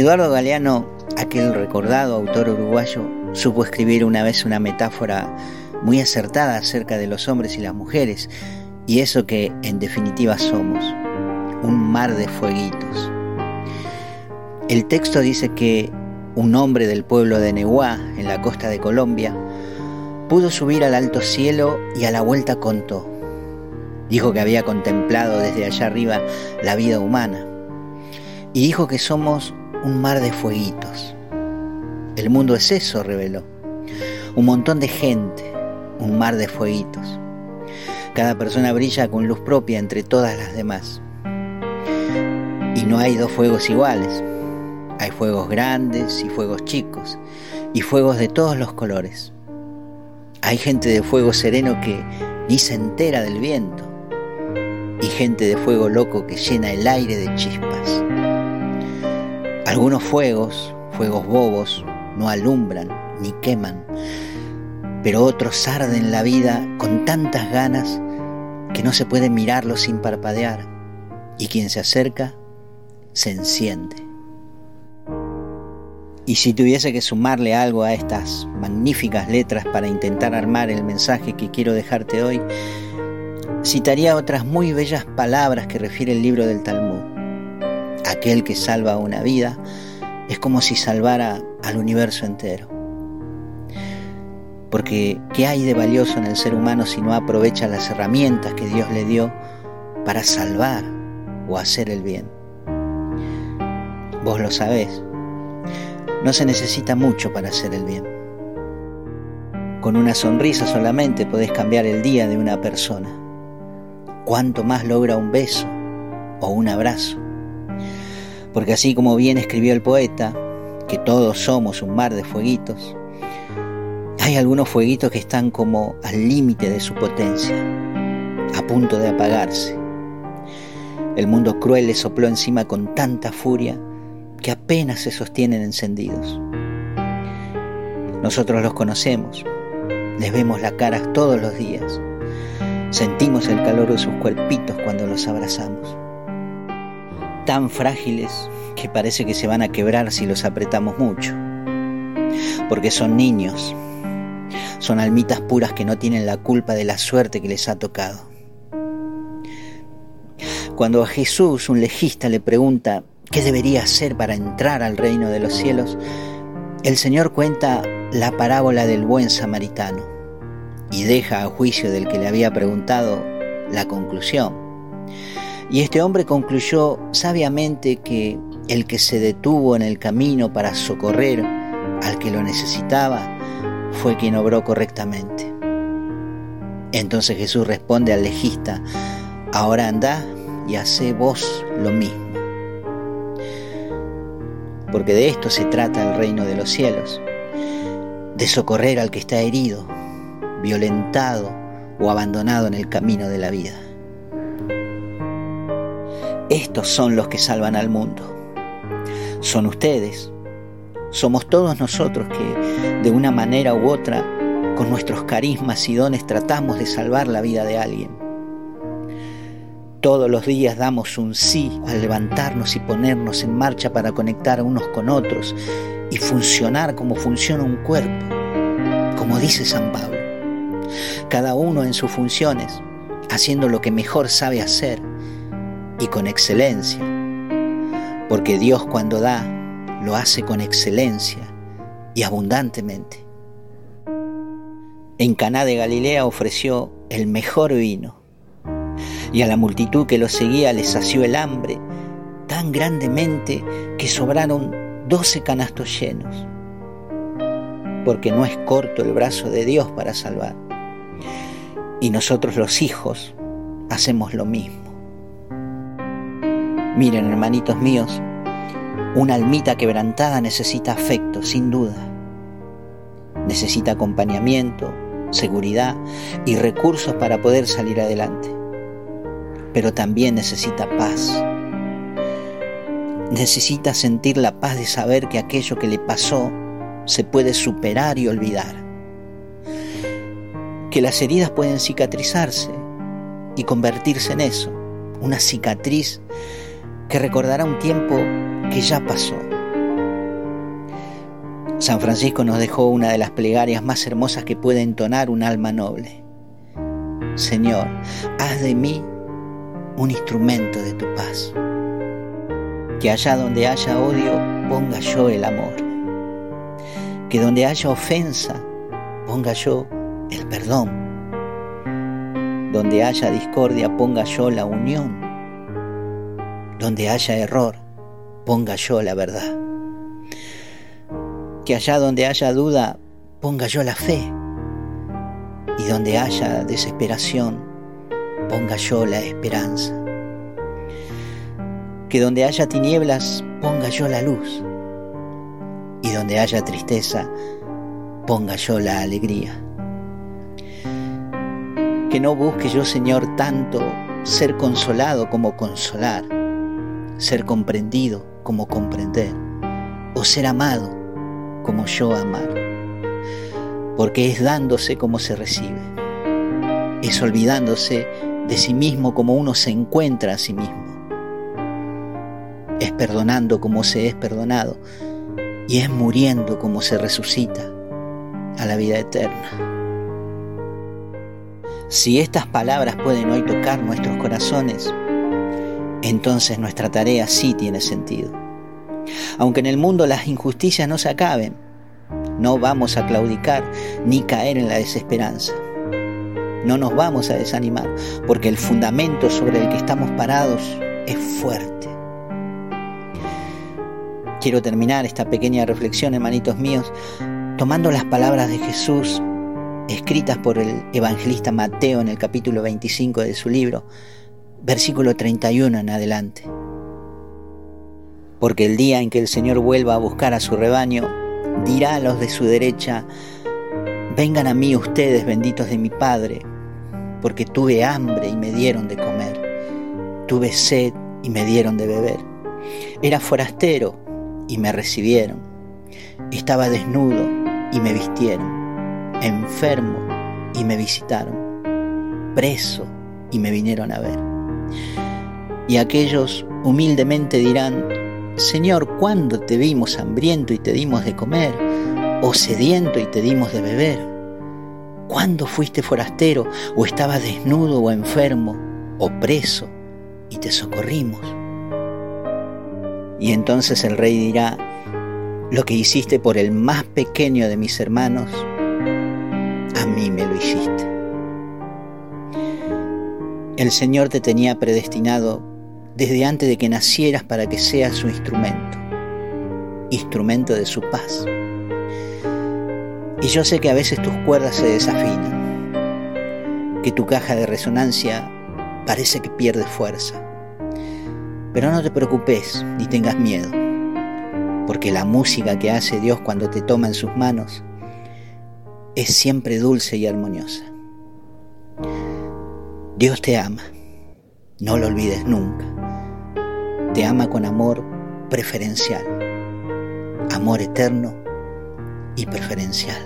Eduardo Galeano, aquel recordado autor uruguayo, supo escribir una vez una metáfora muy acertada acerca de los hombres y las mujeres y eso que en definitiva somos, un mar de fueguitos. El texto dice que un hombre del pueblo de Nehuá, en la costa de Colombia, pudo subir al alto cielo y a la vuelta contó. Dijo que había contemplado desde allá arriba la vida humana y dijo que somos un mar de fueguitos. El mundo es eso, reveló. Un montón de gente, un mar de fueguitos. Cada persona brilla con luz propia entre todas las demás. Y no hay dos fuegos iguales. Hay fuegos grandes y fuegos chicos, y fuegos de todos los colores. Hay gente de fuego sereno que ni se entera del viento, y gente de fuego loco que llena el aire de chispas. Algunos fuegos, fuegos bobos, no alumbran ni queman, pero otros arden la vida con tantas ganas que no se puede mirarlo sin parpadear, y quien se acerca se enciende. Y si tuviese que sumarle algo a estas magníficas letras para intentar armar el mensaje que quiero dejarte hoy, citaría otras muy bellas palabras que refiere el libro del Talmud. Aquel que salva una vida es como si salvara al universo entero. Porque ¿qué hay de valioso en el ser humano si no aprovecha las herramientas que Dios le dio para salvar o hacer el bien? Vos lo sabés. No se necesita mucho para hacer el bien. Con una sonrisa solamente podés cambiar el día de una persona. ¿Cuánto más logra un beso o un abrazo? Porque así como bien escribió el poeta, que todos somos un mar de fueguitos, hay algunos fueguitos que están como al límite de su potencia, a punto de apagarse. El mundo cruel le sopló encima con tanta furia que apenas se sostienen encendidos. Nosotros los conocemos, les vemos la cara todos los días, sentimos el calor de sus cuerpitos cuando los abrazamos. Tan frágiles que parece que se van a quebrar si los apretamos mucho, porque son niños, son almitas puras que no tienen la culpa de la suerte que les ha tocado. Cuando a Jesús un legista le pregunta qué debería hacer para entrar al reino de los cielos, el Señor cuenta la parábola del buen samaritano y deja a juicio del que le había preguntado la conclusión. Y este hombre concluyó sabiamente que el que se detuvo en el camino para socorrer al que lo necesitaba fue quien obró correctamente. Entonces Jesús responde al legista, ahora anda y hace vos lo mismo porque de esto se trata el reino de los cielos, de socorrer al que está herido, violentado o abandonado en el camino de la vida. Estos son los que salvan al mundo. Son ustedes. Somos todos nosotros que de una manera u otra, con nuestros carismas y dones, tratamos de salvar la vida de alguien. Todos los días damos un sí al levantarnos y ponernos en marcha para conectar unos con otros y funcionar como funciona un cuerpo, como dice San Pablo. Cada uno en sus funciones, haciendo lo que mejor sabe hacer y con excelencia. Porque Dios cuando da, lo hace con excelencia y abundantemente. En Caná de Galilea ofreció el mejor vino y a la multitud que lo seguía les sació el hambre tan grandemente que sobraron doce canastos llenos, porque no es corto el brazo de Dios para salvar. Y nosotros los hijos hacemos lo mismo. Miren, hermanitos míos, una almita quebrantada necesita afecto, sin duda. Necesita acompañamiento, seguridad y recursos para poder salir adelante pero también necesita paz. Necesita sentir la paz de saber que aquello que le pasó se puede superar y olvidar. Que las heridas pueden cicatrizarse y convertirse en eso, una cicatriz que recordará un tiempo que ya pasó San Francisco nos dejó una de las plegarias más hermosas que puede entonar un alma noble. Señor, haz de mí un instrumento de tu paz. Que allá donde haya odio, ponga yo el amor. Que donde haya ofensa, ponga yo el perdón. Donde haya discordia, ponga yo la unión. Donde haya error, ponga yo la verdad que allá donde haya duda, ponga yo la fe. Y donde haya desesperación, ponga yo la esperanza. Que donde haya tinieblas, ponga yo la luz. Y donde haya tristeza, ponga yo la alegría. Que no busque yo, Señor, tanto ser consolado como consolar, ser comprendido como comprender, o ser amado como yo amar. Porque es dándose como se recibe. Es olvidándose de sí mismo como uno se encuentra a sí mismo. Es perdonando como se es perdonado. Y es muriendo como se resucita a la vida eterna. Si estas palabras pueden hoy tocar nuestros corazones, entonces nuestra tarea sí tiene sentido. Aunque en el mundo las injusticias no se acaben, no vamos a claudicar ni caer en la desesperanza. No nos vamos a desanimar, porque el fundamento sobre el que estamos parados es fuerte. Quiero terminar esta pequeña reflexión, hermanitos míos, tomando las palabras de Jesús escritas por el evangelista Mateo en el capítulo 25 de su libro, versículo 31 en adelante. Porque el día en que el Señor vuelva a buscar a su rebaño, dirá a los de su derecha, vengan a mí ustedes benditos de mi Padre, porque tuve hambre y me dieron de comer, tuve sed y me dieron de beber, era forastero y me recibieron, estaba desnudo y me vistieron, enfermo y me visitaron, preso y me vinieron a ver. Y aquellos humildemente dirán, Señor, ¿cuándo te vimos hambriento y te dimos de comer? ¿O sediento y te dimos de beber? ¿Cuándo fuiste forastero o estabas desnudo o enfermo o preso y te socorrimos? Y entonces el rey dirá, lo que hiciste por el más pequeño de mis hermanos, a mí me lo hiciste. El Señor te tenía predestinado desde antes de que nacieras para que seas su instrumento, instrumento de su paz. Y yo sé que a veces tus cuerdas se desafinan, que tu caja de resonancia parece que pierde fuerza. Pero no te preocupes ni tengas miedo, porque la música que hace Dios cuando te toma en sus manos es siempre dulce y armoniosa. Dios te ama, no lo olvides nunca. Te ama con amor preferencial, amor eterno y preferencial.